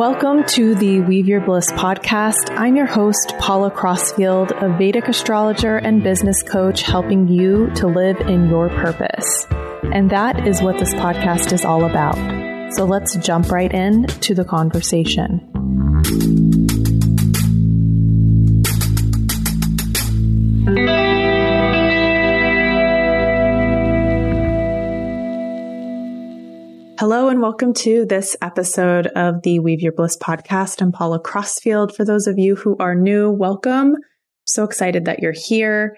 Welcome to the Weave Your Bliss podcast. I'm your host, Paula Crossfield, a Vedic astrologer and business coach, helping you to live in your purpose. And that is what this podcast is all about. So let's jump right in to the conversation. Hello and welcome to this episode of the Weave Your Bliss podcast. I'm Paula Crossfield. For those of you who are new, welcome. So excited that you're here.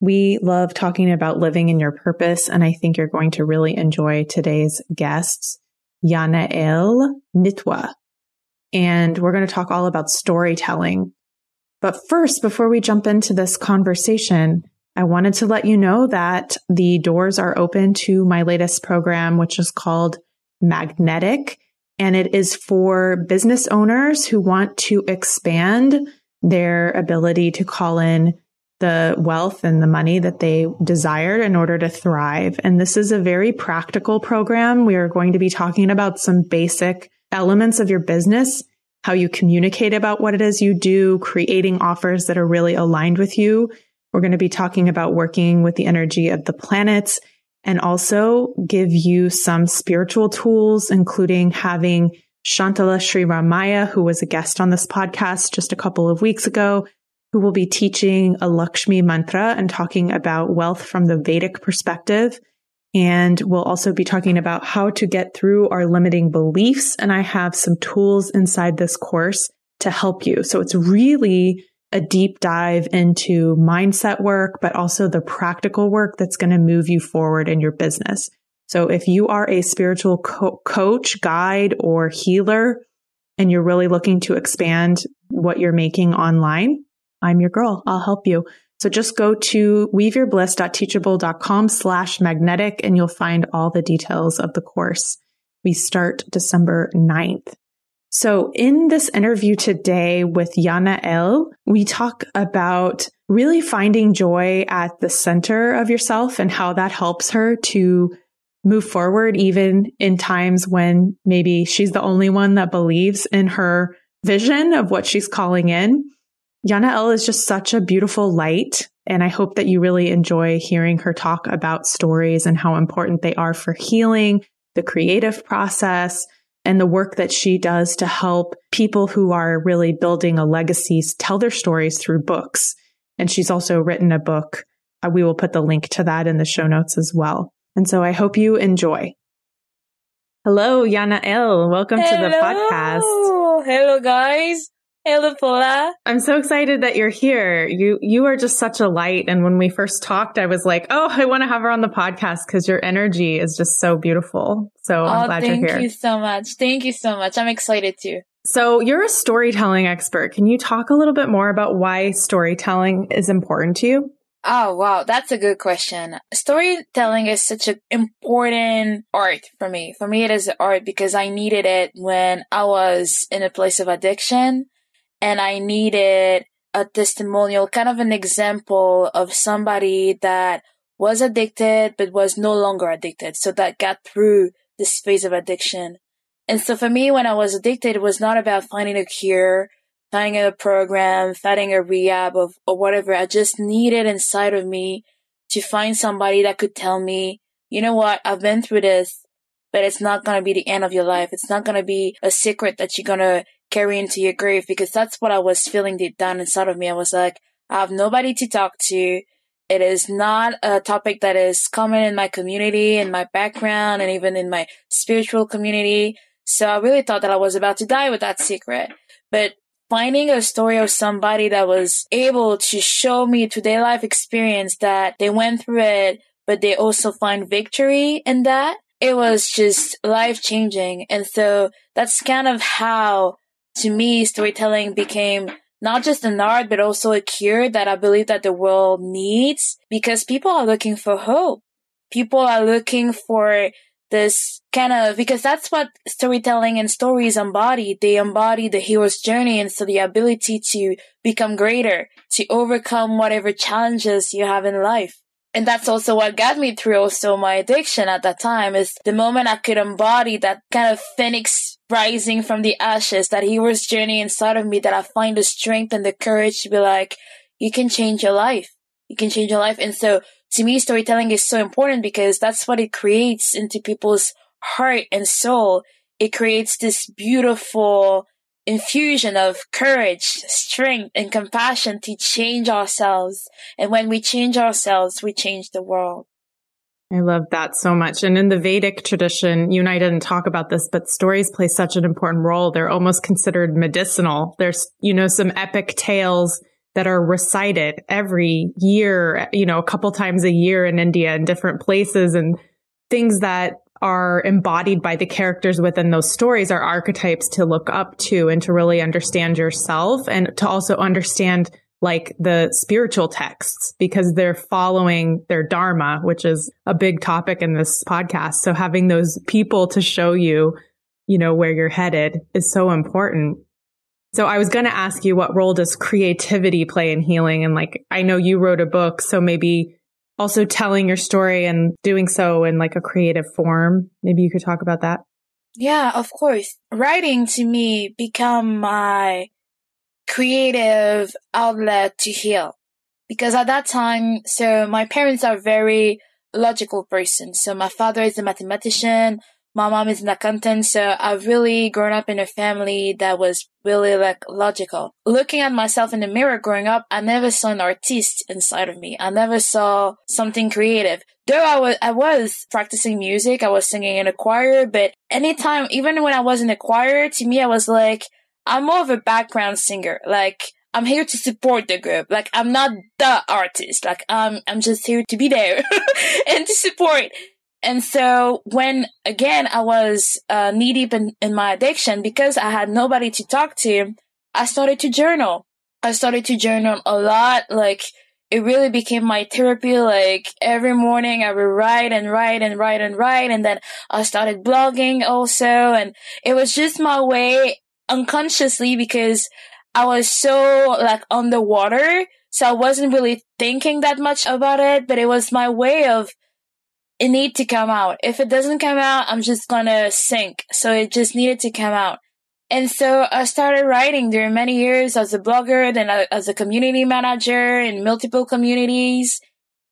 We love talking about living in your purpose, and I think you're going to really enjoy today's guests, Yanael Nitwa. And we're going to talk all about storytelling. But first, before we jump into this conversation, I wanted to let you know that the doors are open to my latest program, which is called magnetic and it is for business owners who want to expand their ability to call in the wealth and the money that they desire in order to thrive. And this is a very practical program. We are going to be talking about some basic elements of your business, how you communicate about what it is you do, creating offers that are really aligned with you. We're going to be talking about working with the energy of the planets and also give you some spiritual tools, including having Shantala Sri Ramaya, who was a guest on this podcast just a couple of weeks ago, who will be teaching a Lakshmi mantra and talking about wealth from the Vedic perspective. And we'll also be talking about how to get through our limiting beliefs. And I have some tools inside this course to help you. So it's really a deep dive into mindset work, but also the practical work that's going to move you forward in your business. So if you are a spiritual co- coach, guide, or healer, and you're really looking to expand what you're making online, I'm your girl. I'll help you. So just go to weaveyourbliss.teachable.com slash magnetic and you'll find all the details of the course. We start December 9th. So in this interview today with Yana El, we talk about really finding joy at the center of yourself and how that helps her to move forward, even in times when maybe she's the only one that believes in her vision of what she's calling in. Yana El is just such a beautiful light. And I hope that you really enjoy hearing her talk about stories and how important they are for healing, the creative process, and the work that she does to help people who are really building a legacy tell their stories through books. And she's also written a book. Uh, we will put the link to that in the show notes as well. And so I hope you enjoy. Hello, Yanael. Welcome Hello. to the podcast. Hello, guys. Hello, Paula. I'm so excited that you're here. You you are just such a light. And when we first talked, I was like, oh, I want to have her on the podcast because your energy is just so beautiful. So I'm oh, glad you're here. Thank you so much. Thank you so much. I'm excited too. So you're a storytelling expert. Can you talk a little bit more about why storytelling is important to you? Oh, wow. That's a good question. Storytelling is such an important art for me. For me, it is an art because I needed it when I was in a place of addiction and I needed a testimonial, kind of an example of somebody that was addicted but was no longer addicted. So that got through this phase of addiction. And so for me, when I was addicted, it was not about finding a cure, finding a program, finding a rehab of, or whatever. I just needed inside of me to find somebody that could tell me, you know what? I've been through this, but it's not going to be the end of your life. It's not going to be a secret that you're going to carry into your grave because that's what I was feeling deep down inside of me. I was like, I have nobody to talk to. It is not a topic that is common in my community, in my background, and even in my spiritual community. So I really thought that I was about to die with that secret. But finding a story of somebody that was able to show me through their life experience that they went through it, but they also find victory in that, it was just life changing. And so that's kind of how to me, storytelling became not just an art, but also a cure that I believe that the world needs because people are looking for hope. People are looking for this kind of, because that's what storytelling and stories embody. They embody the hero's journey and so the ability to become greater, to overcome whatever challenges you have in life. And that's also what got me through also my addiction at that time is the moment I could embody that kind of phoenix rising from the ashes, that hero's journey inside of me, that I find the strength and the courage to be like, you can change your life. You can change your life. And so to me, storytelling is so important because that's what it creates into people's heart and soul. It creates this beautiful infusion of courage, strength, and compassion to change ourselves. And when we change ourselves, we change the world. I love that so much. And in the Vedic tradition, you and I didn't talk about this, but stories play such an important role. They're almost considered medicinal. There's, you know, some epic tales that are recited every year, you know, a couple times a year in India in different places and things that are embodied by the characters within those stories are archetypes to look up to and to really understand yourself and to also understand like the spiritual texts because they're following their dharma, which is a big topic in this podcast. So having those people to show you, you know, where you're headed is so important. So I was going to ask you what role does creativity play in healing? And like, I know you wrote a book, so maybe also telling your story and doing so in like a creative form. Maybe you could talk about that. Yeah, of course. Writing to me become my creative outlet to heal. Because at that time, so my parents are very logical person. So my father is a mathematician. My mom is an accountant, so I've really grown up in a family that was really like logical. Looking at myself in the mirror growing up, I never saw an artist inside of me. I never saw something creative. Though I was, I was practicing music, I was singing in a choir, but anytime, even when I was in a choir, to me, I was like, I'm more of a background singer. Like, I'm here to support the group. Like, I'm not the artist. Like, um, I'm just here to be there and to support. And so when again I was uh, knee deep in, in my addiction because I had nobody to talk to, I started to journal. I started to journal a lot. Like it really became my therapy. Like every morning I would write and write and write and write. And then I started blogging also. And it was just my way unconsciously because I was so like underwater. So I wasn't really thinking that much about it, but it was my way of it need to come out. If it doesn't come out, I'm just gonna sink. So it just needed to come out. And so I started writing during many years as a blogger, then as a community manager in multiple communities.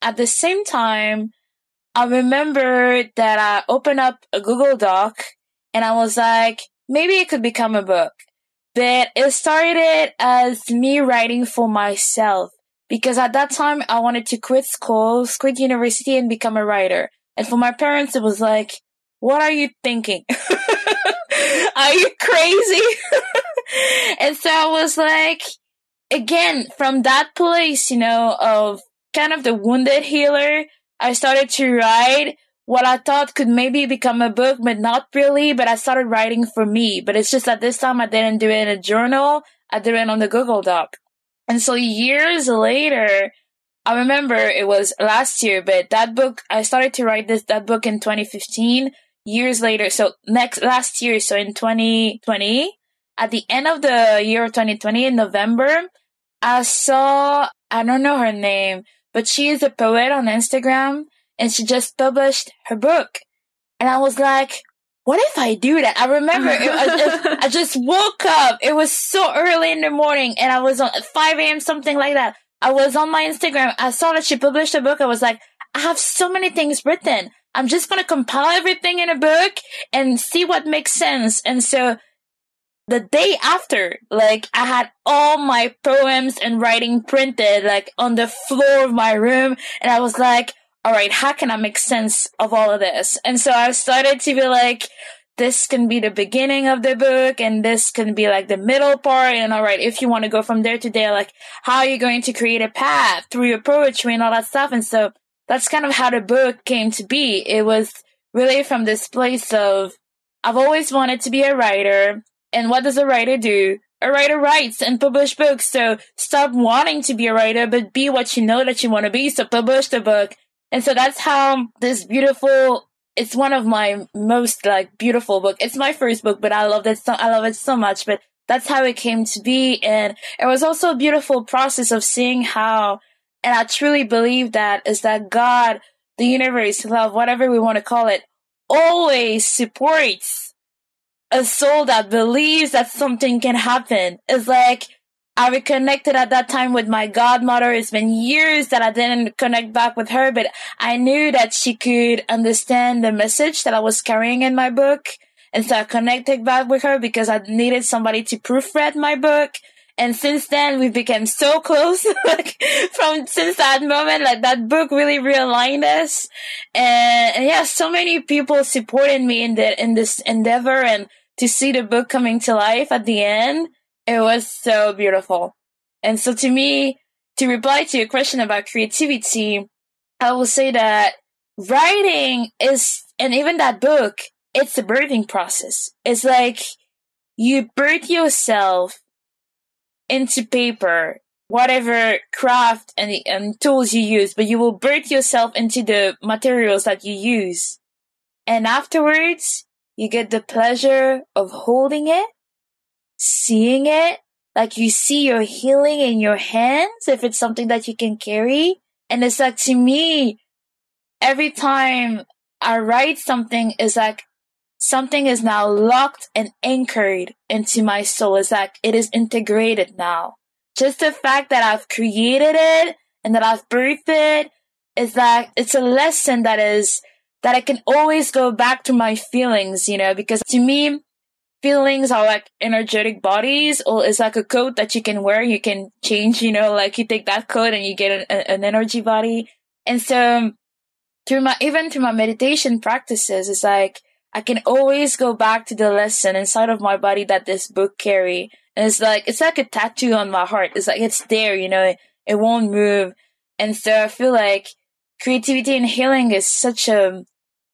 At the same time, I remember that I opened up a Google Doc and I was like, maybe it could become a book. But it started as me writing for myself because at that time I wanted to quit school, quit university and become a writer. And for my parents, it was like, what are you thinking? are you crazy? and so I was like, again, from that place, you know, of kind of the wounded healer, I started to write what I thought could maybe become a book, but not really. But I started writing for me. But it's just that this time I didn't do it in a journal. I did it on the Google Doc. And so years later, I remember it was last year, but that book, I started to write this, that book in 2015. Years later, so next, last year, so in 2020, at the end of the year 2020, in November, I saw, I don't know her name, but she is a poet on Instagram and she just published her book. And I was like, what if I do that? I remember it, I, I, just woke up. It was so early in the morning and I was on 5 a.m., something like that. I was on my Instagram. I saw that she published a book. I was like, I have so many things written. I'm just going to compile everything in a book and see what makes sense. And so the day after, like I had all my poems and writing printed like on the floor of my room. And I was like, all right, how can I make sense of all of this? And so I started to be like, this can be the beginning of the book and this can be like the middle part. And all right, if you want to go from there to there, like how are you going to create a path through your poetry and all that stuff? And so that's kind of how the book came to be. It was really from this place of, I've always wanted to be a writer. And what does a writer do? A writer writes and publish books. So stop wanting to be a writer, but be what you know that you want to be. So publish the book and so that's how this beautiful, it's one of my most like beautiful book. It's my first book, but I love it so, I love it so much, but that's how it came to be. And it was also a beautiful process of seeing how, and I truly believe that is that God, the universe, love, whatever we want to call it, always supports a soul that believes that something can happen. It's like I reconnected at that time with my godmother. It's been years that I didn't connect back with her, but I knew that she could understand the message that I was carrying in my book. And so I connected back with her because I needed somebody to proofread my book. And since then, we became so close. like from since that moment, like that book really realigned us. And, and yeah, so many people supported me in the, in this endeavor and to see the book coming to life at the end, it was so beautiful. And so to me, to reply to your question about creativity, I will say that writing is, and even that book, it's a birthing process. It's like you birth yourself into paper, whatever craft and, and tools you use, but you will birth yourself into the materials that you use. And afterwards, you get the pleasure of holding it, seeing it, like you see your healing in your hands if it's something that you can carry. And it's like to me, every time I write something is like something is now locked and anchored into my soul. It's like it is integrated now. Just the fact that I've created it and that I've birthed it is like it's a lesson that is that I can always go back to my feelings, you know, because to me, feelings are like energetic bodies or it's like a coat that you can wear. You can change, you know, like you take that coat and you get an, an energy body. And so through my, even through my meditation practices, it's like, I can always go back to the lesson inside of my body that this book carry. And it's like, it's like a tattoo on my heart. It's like, it's there, you know, it, it won't move. And so I feel like creativity and healing is such a,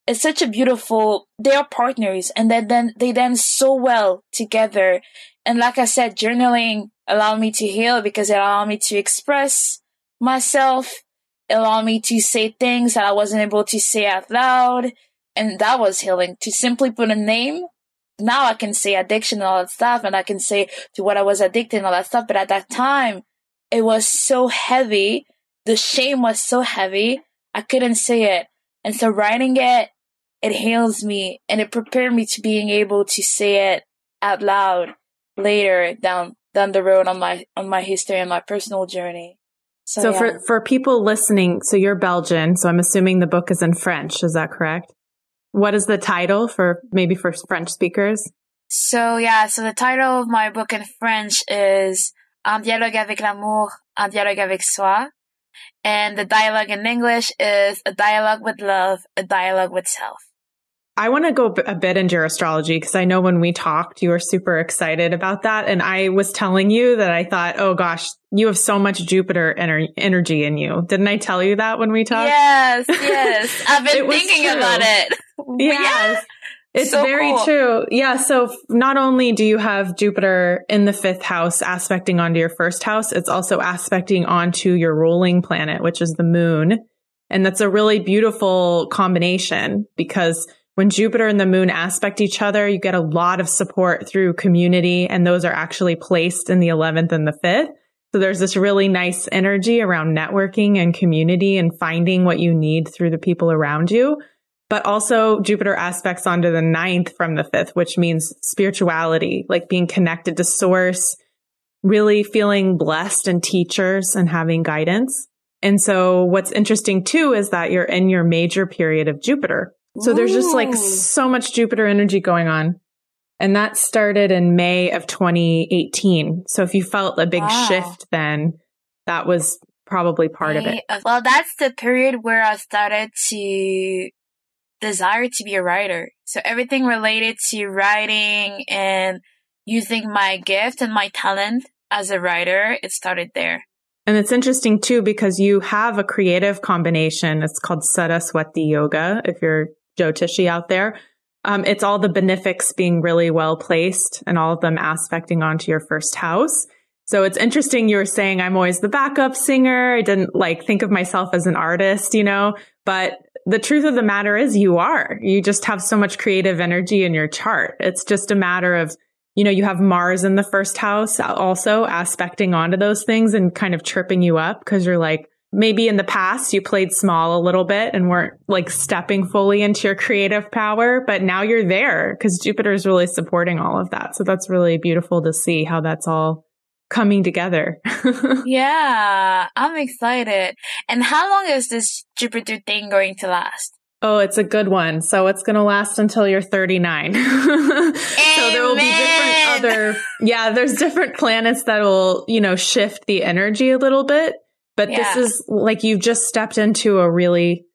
it's such a beautiful, they are partners and then, then they dance so well together. And like I said, journaling allowed me to heal because it allowed me to express myself, it allowed me to say things that I wasn't able to say out loud and that was healing to simply put a name. Now I can say addiction and all that stuff and I can say to what I was addicted and all that stuff. But at that time, it was so heavy. The shame was so heavy. I couldn't say it. And so writing it, it heals me and it prepared me to being able to say it out loud later down, down the road on my, on my history and my personal journey. So, so yeah. for, for people listening, so you're Belgian, so I'm assuming the book is in French. Is that correct? What is the title for maybe for French speakers? So yeah, so the title of my book in French is Un dialogue avec l'amour, un dialogue avec soi. And the dialogue in English is a dialogue with love, a dialogue with self. I want to go a bit into your astrology because I know when we talked, you were super excited about that. And I was telling you that I thought, oh gosh, you have so much Jupiter ener- energy in you. Didn't I tell you that when we talked? Yes, yes. I've been thinking about it. Yes. It's so very cool. true. Yeah. So not only do you have Jupiter in the fifth house aspecting onto your first house, it's also aspecting onto your ruling planet, which is the moon. And that's a really beautiful combination because when Jupiter and the moon aspect each other, you get a lot of support through community and those are actually placed in the 11th and the 5th. So there's this really nice energy around networking and community and finding what you need through the people around you but also Jupiter aspects onto the ninth from the fifth, which means spirituality, like being connected to source, really feeling blessed and teachers and having guidance. And so what's interesting too is that you're in your major period of Jupiter. So Ooh. there's just like so much Jupiter energy going on. And that started in May of 2018. So if you felt a big wow. shift then, that was probably part of it. well, that's the period where I started to desire to be a writer. So everything related to writing and using my gift and my talent as a writer, it started there. And it's interesting too because you have a creative combination. It's called Saraswati Yoga. If you're Jyotishi out there, um, it's all the benefics being really well placed and all of them aspecting onto your first house. So it's interesting. You were saying I'm always the backup singer. I didn't like think of myself as an artist, you know, but the truth of the matter is you are. You just have so much creative energy in your chart. It's just a matter of, you know, you have Mars in the first house also aspecting onto those things and kind of tripping you up because you're like, maybe in the past you played small a little bit and weren't like stepping fully into your creative power, but now you're there because Jupiter is really supporting all of that. So that's really beautiful to see how that's all coming together. yeah, I'm excited. And how long is this Jupiter thing going to last? Oh, it's a good one. So it's going to last until you're 39. so there will be different other, yeah, there's different planets that will, you know, shift the energy a little bit. But yeah. this is like you've just stepped into a really,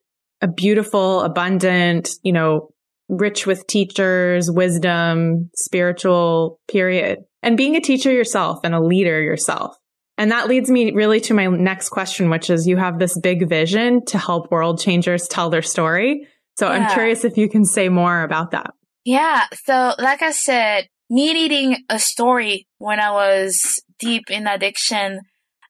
a beautiful, abundant, you know, rich with teachers, wisdom, spiritual period and being a teacher yourself and a leader yourself. And that leads me really to my next question, which is you have this big vision to help world changers tell their story. So yeah. I'm curious if you can say more about that. Yeah. So like I said, me needing a story when I was deep in addiction,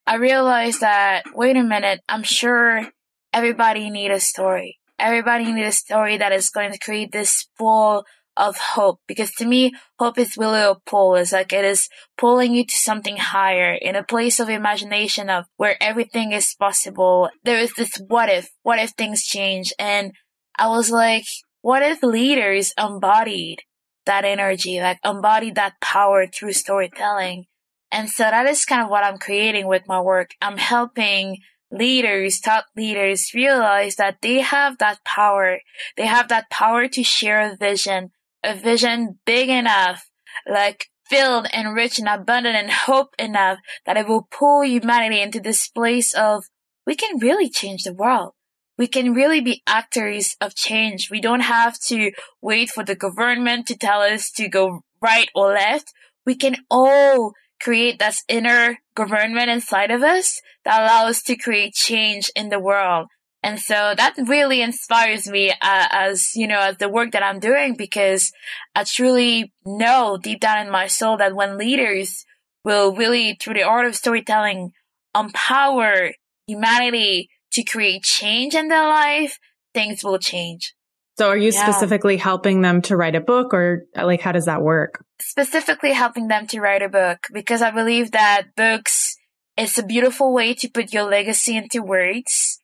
I realized that, wait a minute, I'm sure everybody need a story. Everybody need a story that is going to create this pool of hope because to me, hope is really a pull. It's like it is pulling you to something higher in a place of imagination of where everything is possible. There is this what if, what if things change? And I was like, what if leaders embodied that energy, like embodied that power through storytelling? And so that is kind of what I'm creating with my work. I'm helping leaders, top leaders realize that they have that power. They have that power to share a vision, a vision big enough, like filled and rich and abundant and hope enough that it will pull humanity into this place of we can really change the world. We can really be actors of change. We don't have to wait for the government to tell us to go right or left. We can all create that inner government inside of us that allows us to create change in the world. And so that really inspires me uh, as, you know, as the work that I'm doing because I truly know deep down in my soul that when leaders will really, through the art of storytelling, empower humanity to create change in their life, things will change. So are you yeah. specifically helping them to write a book or like how does that work? Specifically helping them to write a book because I believe that books is a beautiful way to put your legacy into words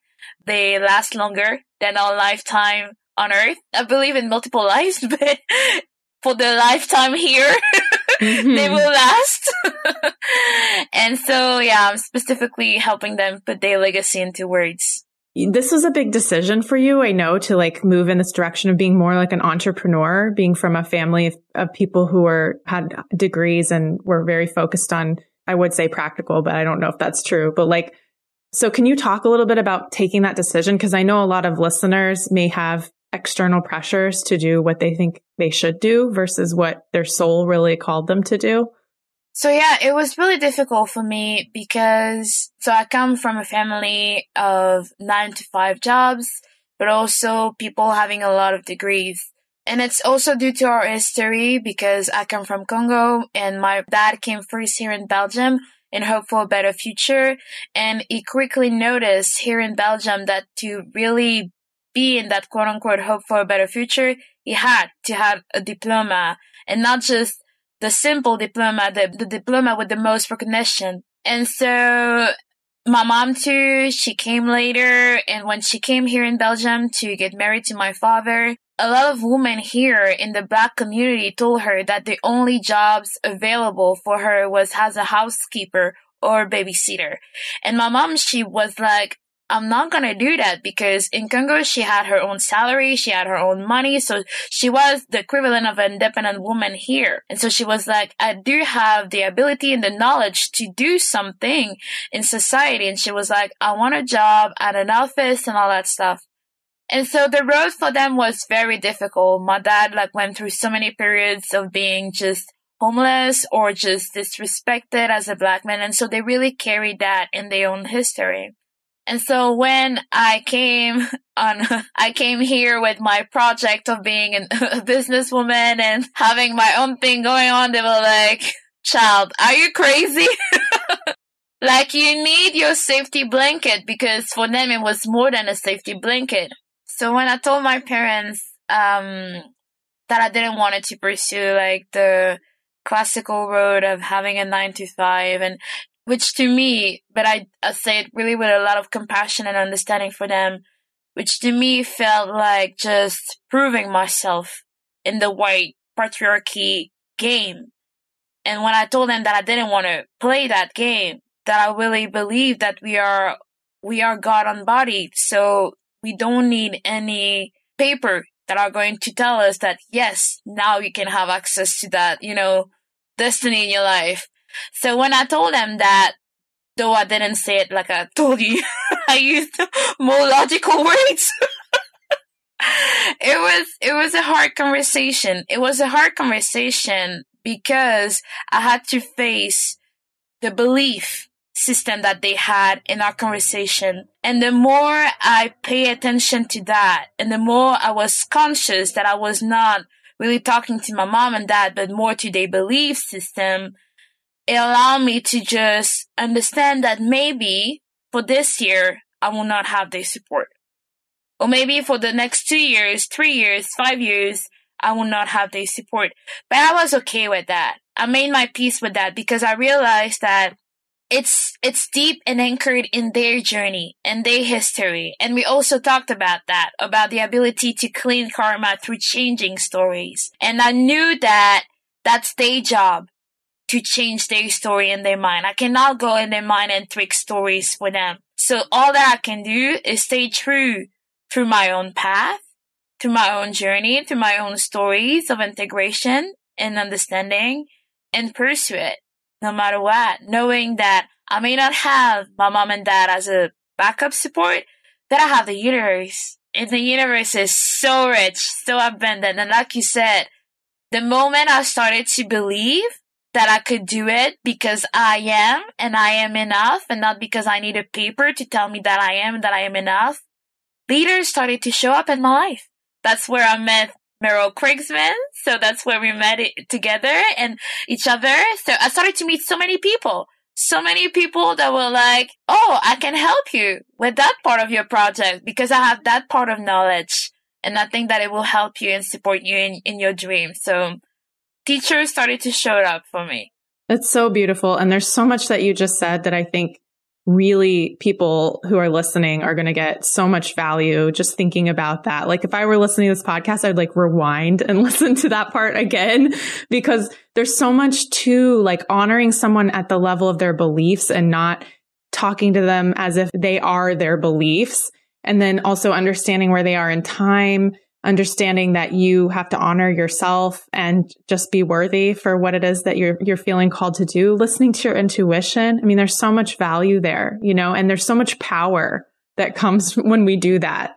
they last longer than our lifetime on Earth. I believe in multiple lives, but for the lifetime here, mm-hmm. they will last. and so, yeah, I'm specifically helping them put their legacy into words. This was a big decision for you, I know, to like move in this direction of being more like an entrepreneur, being from a family of, of people who were had degrees and were very focused on, I would say practical, but I don't know if that's true, but like so can you talk a little bit about taking that decision? Cause I know a lot of listeners may have external pressures to do what they think they should do versus what their soul really called them to do. So yeah, it was really difficult for me because, so I come from a family of nine to five jobs, but also people having a lot of degrees. And it's also due to our history because I come from Congo and my dad came first here in Belgium in hope for a better future. And he quickly noticed here in Belgium that to really be in that quote unquote hope for a better future, he had to have a diploma and not just the simple diploma, the, the diploma with the most recognition. And so my mom too, she came later. And when she came here in Belgium to get married to my father, a lot of women here in the black community told her that the only jobs available for her was as a housekeeper or babysitter. And my mom, she was like, I'm not gonna do that because in Congo she had her own salary, she had her own money, so she was the equivalent of an independent woman here. And so she was like, I do have the ability and the knowledge to do something in society. And she was like, I want a job at an office and all that stuff. And so the road for them was very difficult. My dad like went through so many periods of being just homeless or just disrespected as a black man. And so they really carried that in their own history. And so when I came on, I came here with my project of being a businesswoman and having my own thing going on. They were like, child, are you crazy? like you need your safety blanket because for them it was more than a safety blanket. So when I told my parents um, that I didn't want to pursue like the classical road of having a nine to five and which to me, but I, I say it really with a lot of compassion and understanding for them, which to me felt like just proving myself in the white patriarchy game. And when I told them that I didn't want to play that game, that I really believe that we are, we are God embodied. So we don't need any paper that are going to tell us that yes, now you can have access to that, you know, destiny in your life. So when I told them that, though I didn't say it like I told you, I used more logical words. it was, it was a hard conversation. It was a hard conversation because I had to face the belief system that they had in our conversation. And the more I pay attention to that and the more I was conscious that I was not really talking to my mom and dad, but more to their belief system, it allowed me to just understand that maybe for this year, I will not have their support. Or maybe for the next two years, three years, five years, I will not have their support. But I was okay with that. I made my peace with that because I realized that it's it's deep and anchored in their journey and their history. And we also talked about that, about the ability to clean karma through changing stories. And I knew that that's their job to change their story in their mind. I cannot go in their mind and tweak stories for them. So all that I can do is stay true through my own path, through my own journey, through my own stories of integration and understanding and pursue it no matter what, knowing that I may not have my mom and dad as a backup support, that I have the universe. And the universe is so rich, so abundant. And like you said, the moment I started to believe that I could do it because I am and I am enough and not because I need a paper to tell me that I am, that I am enough, leaders started to show up in my life. That's where I met Meryl Krigsman. So that's where we met together and each other. So I started to meet so many people, so many people that were like, Oh, I can help you with that part of your project because I have that part of knowledge. And I think that it will help you and support you in, in your dream. So teachers started to show up for me. It's so beautiful. And there's so much that you just said that I think really people who are listening are going to get so much value just thinking about that. Like if I were listening to this podcast, I'd like rewind and listen to that part again because there's so much to like honoring someone at the level of their beliefs and not talking to them as if they are their beliefs. And then also understanding where they are in time understanding that you have to honor yourself and just be worthy for what it is that you're you're feeling called to do. Listening to your intuition. I mean there's so much value there you know and there's so much power that comes when we do that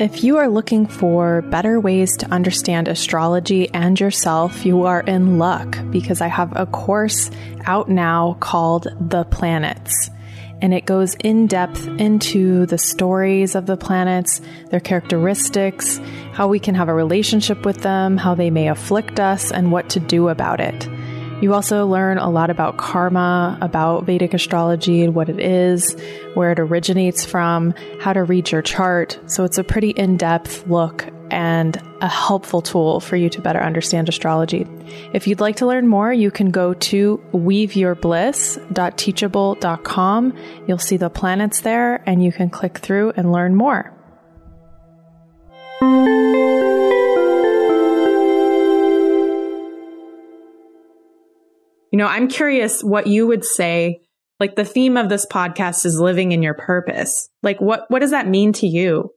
If you are looking for better ways to understand astrology and yourself, you are in luck because I have a course out now called The Planets. And it goes in depth into the stories of the planets, their characteristics, how we can have a relationship with them, how they may afflict us, and what to do about it. You also learn a lot about karma, about Vedic astrology and what it is, where it originates from, how to read your chart. So it's a pretty in depth look and a helpful tool for you to better understand astrology. If you'd like to learn more, you can go to weaveyourbliss.teachable.com. You'll see the planets there and you can click through and learn more. You know, I'm curious what you would say. Like the theme of this podcast is living in your purpose. Like what, what does that mean to you?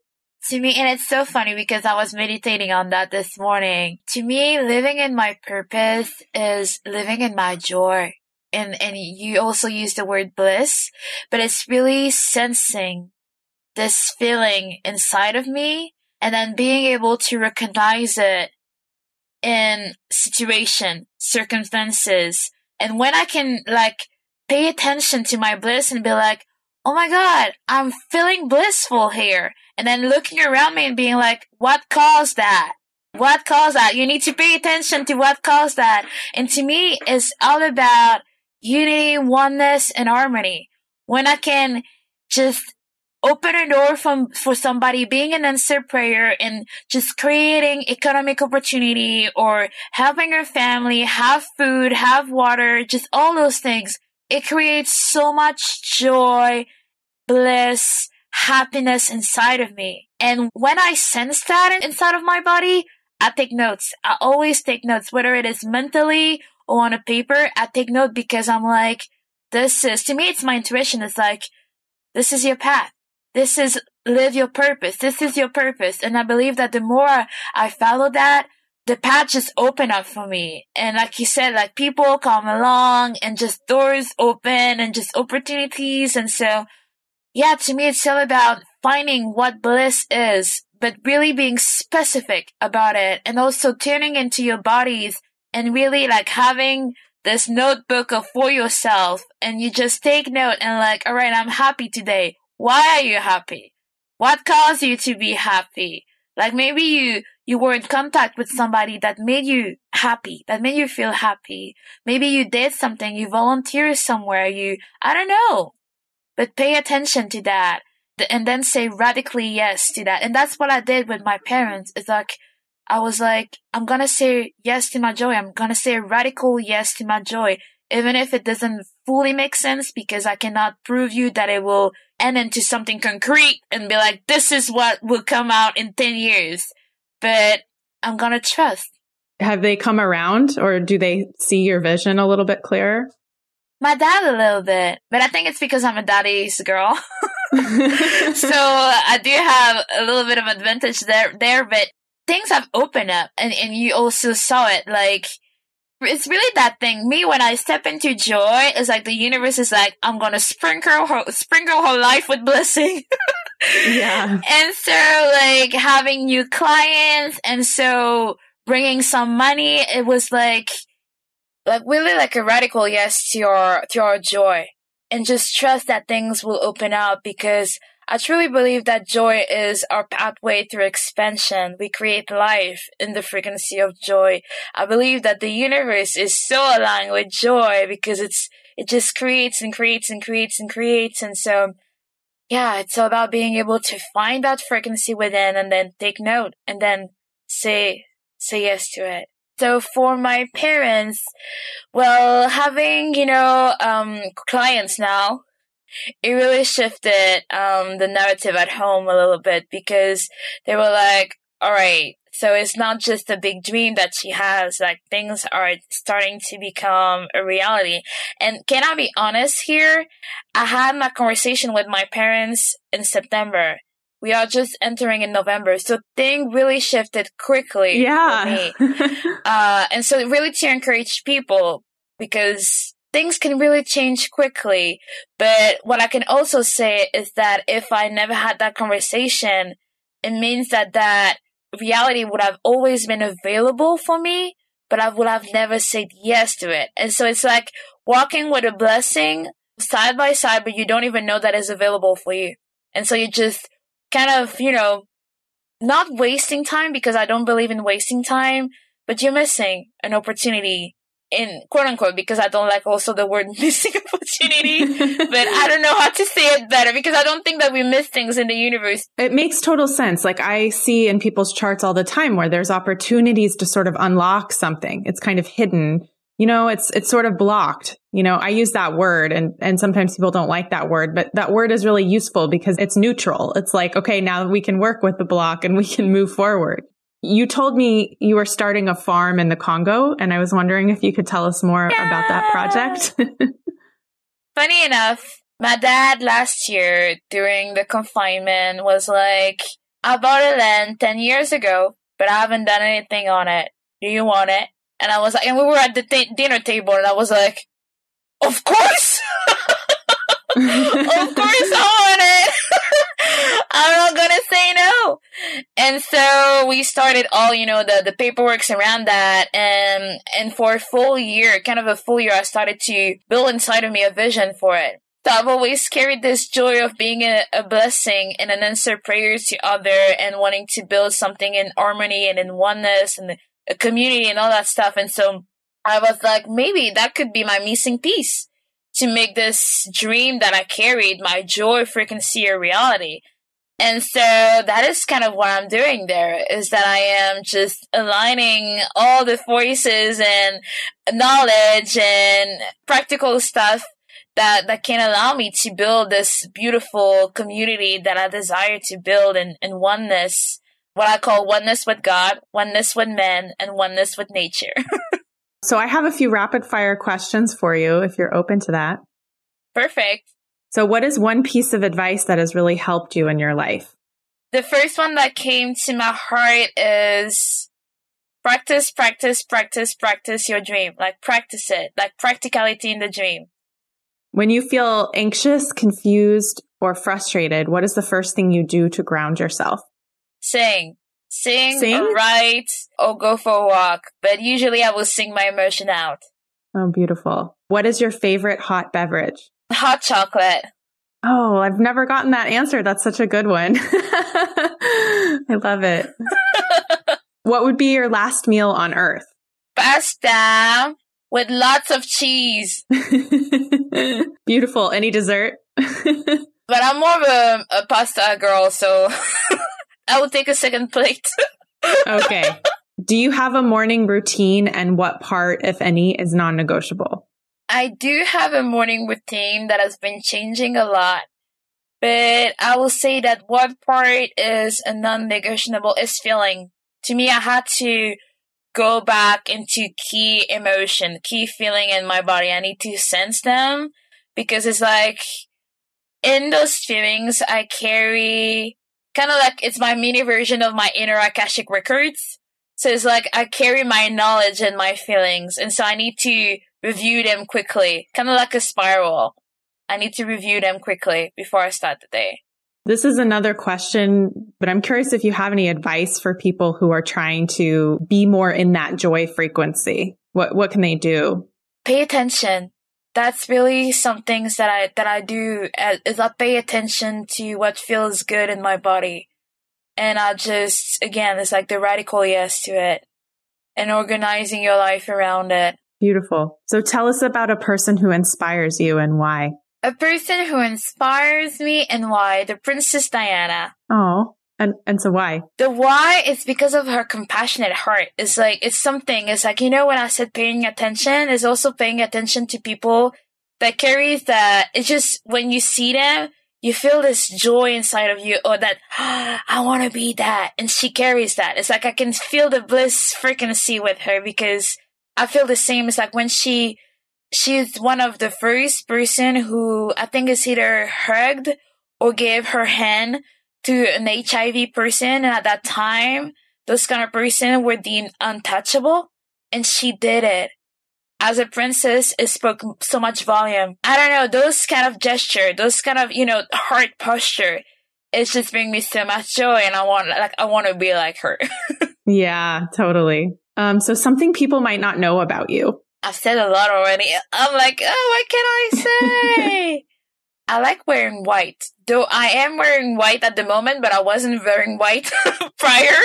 To me, and it's so funny because I was meditating on that this morning. To me, living in my purpose is living in my joy. And, and you also use the word bliss, but it's really sensing this feeling inside of me and then being able to recognize it in situation, circumstances, and when I can like pay attention to my bliss and be like, oh my God, I'm feeling blissful here. And then looking around me and being like, what caused that? What caused that? You need to pay attention to what caused that. And to me, it's all about unity, oneness, and harmony. When I can just open a door from, for somebody being an answered prayer and just creating economic opportunity or helping your family have food, have water, just all those things. It creates so much joy, bliss, happiness inside of me. And when I sense that inside of my body, I take notes. I always take notes, whether it is mentally or on a paper. I take note because I'm like, this is, to me, it's my intuition. It's like, this is your path. This is live your purpose. This is your purpose. And I believe that the more I follow that, the path just open up for me. And like you said, like people come along and just doors open and just opportunities. And so, yeah, to me, it's all about finding what bliss is, but really being specific about it and also tuning into your bodies and really like having this notebook for yourself and you just take note and like, all right, I'm happy today. Why are you happy? What caused you to be happy? Like maybe you, you were in contact with somebody that made you happy, that made you feel happy. Maybe you did something, you volunteered somewhere, you, I don't know, but pay attention to that and then say radically yes to that. And that's what I did with my parents. It's like, I was like, I'm gonna say yes to my joy. I'm gonna say a radical yes to my joy even if it doesn't fully make sense because I cannot prove you that it will end into something concrete and be like, this is what will come out in 10 years. But I'm going to trust. Have they come around or do they see your vision a little bit clearer? My dad a little bit, but I think it's because I'm a daddy's girl. so I do have a little bit of advantage there, there, but things have opened up and, and you also saw it like, it's really that thing. Me, when I step into joy, it's like the universe is like, I'm gonna sprinkle her, sprinkle her life with blessing. yeah. And so, like, having new clients, and so bringing some money, it was like, like really like a radical yes to your, to your joy. And just trust that things will open up because I truly believe that joy is our pathway through expansion. We create life in the frequency of joy. I believe that the universe is so aligned with joy because it's, it just creates and creates and creates and creates. And so, yeah, it's all about being able to find that frequency within and then take note and then say, say yes to it. So for my parents, well, having, you know, um, clients now, it really shifted um, the narrative at home a little bit because they were like, all right, so it's not just a big dream that she has, like things are starting to become a reality. And can I be honest here? I had my conversation with my parents in September. We are just entering in November. So thing really shifted quickly. Yeah. uh, and so really to encourage people because things can really change quickly. But what I can also say is that if I never had that conversation, it means that that reality would have always been available for me, but I would have never said yes to it. And so it's like walking with a blessing side by side, but you don't even know that is available for you. And so you just kind of, you know, not wasting time because I don't believe in wasting time, but you're missing an opportunity in quote unquote because I don't like also the word missing opportunity, but I don't know how to say it better because I don't think that we miss things in the universe. It makes total sense. Like I see in people's charts all the time where there's opportunities to sort of unlock something. It's kind of hidden. You know, it's it's sort of blocked. You know, I use that word and and sometimes people don't like that word, but that word is really useful because it's neutral. It's like, okay, now we can work with the block and we can move forward. You told me you were starting a farm in the Congo, and I was wondering if you could tell us more yeah. about that project. Funny enough, my dad last year during the confinement was like, I bought a land 10 years ago, but I haven't done anything on it. Do you want it? And I was like, and we were at the t- dinner table, and I was like, of course! of course I want it! I'm not gonna say no. And so we started all, you know, the, the paperwork around that. And, and for a full year, kind of a full year, I started to build inside of me a vision for it. So I've always carried this joy of being a, a blessing and an answer prayers to other and wanting to build something in harmony and in oneness and a community and all that stuff. And so I was like, maybe that could be my missing piece to make this dream that I carried, my joy freaking see a reality. And so that is kind of what I'm doing there is that I am just aligning all the voices and knowledge and practical stuff that, that can allow me to build this beautiful community that I desire to build in, in oneness, what I call oneness with God, oneness with men, and oneness with nature. so I have a few rapid fire questions for you if you're open to that. Perfect. So, what is one piece of advice that has really helped you in your life? The first one that came to my heart is practice, practice, practice, practice your dream. Like, practice it, like practicality in the dream. When you feel anxious, confused, or frustrated, what is the first thing you do to ground yourself? Sing. Sing, sing? or write, or go for a walk. But usually I will sing my emotion out. Oh, beautiful. What is your favorite hot beverage? Hot chocolate. Oh, I've never gotten that answer. That's such a good one. I love it. what would be your last meal on earth? Pasta with lots of cheese. Beautiful. Any dessert? but I'm more of a, a pasta girl, so I will take a second plate. okay. Do you have a morning routine and what part, if any, is non negotiable? I do have a morning routine that has been changing a lot, but I will say that what part is a non-negotiable is feeling. To me, I had to go back into key emotion, key feeling in my body. I need to sense them because it's like in those feelings, I carry kind of like it's my mini version of my inner Akashic records. So it's like I carry my knowledge and my feelings. And so I need to review them quickly, kind of like a spiral. I need to review them quickly before I start the day. This is another question, but I'm curious if you have any advice for people who are trying to be more in that joy frequency. What what can they do? Pay attention. That's really some things that I that I do uh, is I pay attention to what feels good in my body. And I just again, it's like the radical yes to it and organizing your life around it. Beautiful. So tell us about a person who inspires you and why. A person who inspires me and why? The Princess Diana. Oh, and and so why? The why is because of her compassionate heart. It's like it's something. It's like you know when I said paying attention is also paying attention to people that carries that. It's just when you see them, you feel this joy inside of you, or that I want to be that, and she carries that. It's like I can feel the bliss frequency with her because I feel the same. It's like when she, she's one of the first person who I think is either hugged or gave her hand to an HIV person. And at that time, those kind of person were deemed untouchable. And she did it. As a princess, it spoke so much volume. I don't know, those kind of gesture, those kind of, you know, heart posture, it's just bring me so much joy and I want, like, I want to be like her. yeah, totally. Um, so something people might not know about you. I've said a lot already. I'm like, oh, what can I say? I like wearing white, though I am wearing white at the moment, but I wasn't wearing white prior.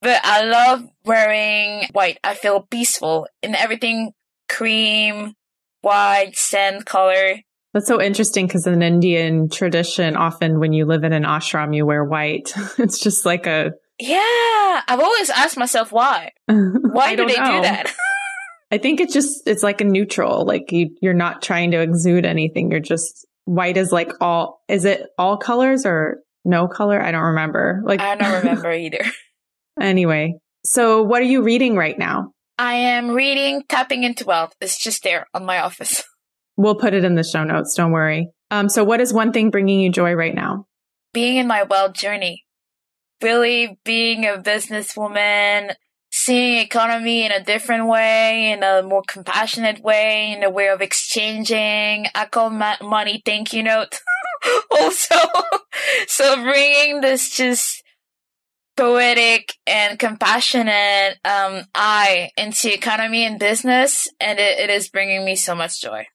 But I love wearing white. I feel peaceful in everything cream, white, sand color. That's so interesting because in Indian tradition, often when you live in an ashram, you wear white. it's just like a yeah, I've always asked myself why. Why do they know. do that? I think it's just it's like a neutral. Like you, you're not trying to exude anything. You're just white is like all. Is it all colors or no color? I don't remember. Like I don't remember either. anyway, so what are you reading right now? I am reading Tapping into Wealth. It's just there on my office. We'll put it in the show notes. Don't worry. Um, so what is one thing bringing you joy right now? Being in my wealth journey really being a businesswoman, seeing economy in a different way, in a more compassionate way, in a way of exchanging. I call money thank you note also. so bringing this just poetic and compassionate um, eye into economy and business, and it, it is bringing me so much joy.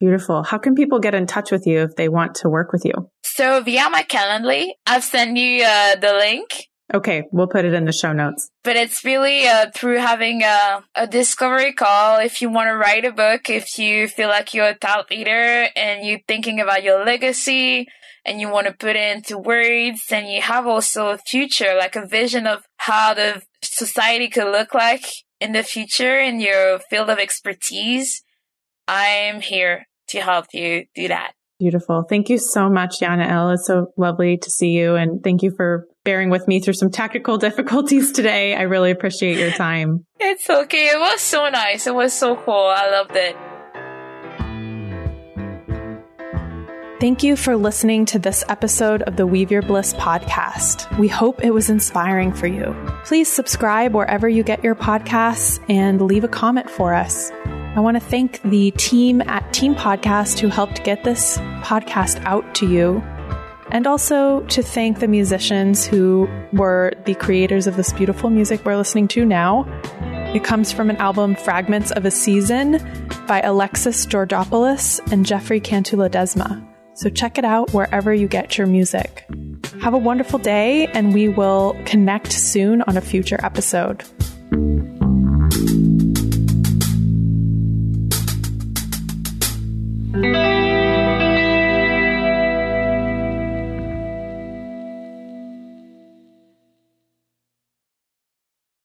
Beautiful. How can people get in touch with you if they want to work with you? So via my Calendly, I've sent you uh, the link. Okay, we'll put it in the show notes. But it's really uh, through having a, a discovery call. If you want to write a book, if you feel like you're a thought leader and you're thinking about your legacy and you want to put it into words and you have also a future, like a vision of how the society could look like in the future in your field of expertise, I'm here to help you do that. Beautiful. Thank you so much, Yanael. It's so lovely to see you. And thank you for bearing with me through some technical difficulties today. I really appreciate your time. It's okay. It was so nice. It was so cool. I loved it. Thank you for listening to this episode of the Weave Your Bliss podcast. We hope it was inspiring for you. Please subscribe wherever you get your podcasts and leave a comment for us. I want to thank the team at Team Podcast who helped get this podcast out to you. And also to thank the musicians who were the creators of this beautiful music we're listening to now. It comes from an album Fragments of a Season by Alexis Georgopoulos and Jefre Cantu-Ledesma. So check it out wherever you get your music. Have a wonderful day, and we will connect soon on a future episode.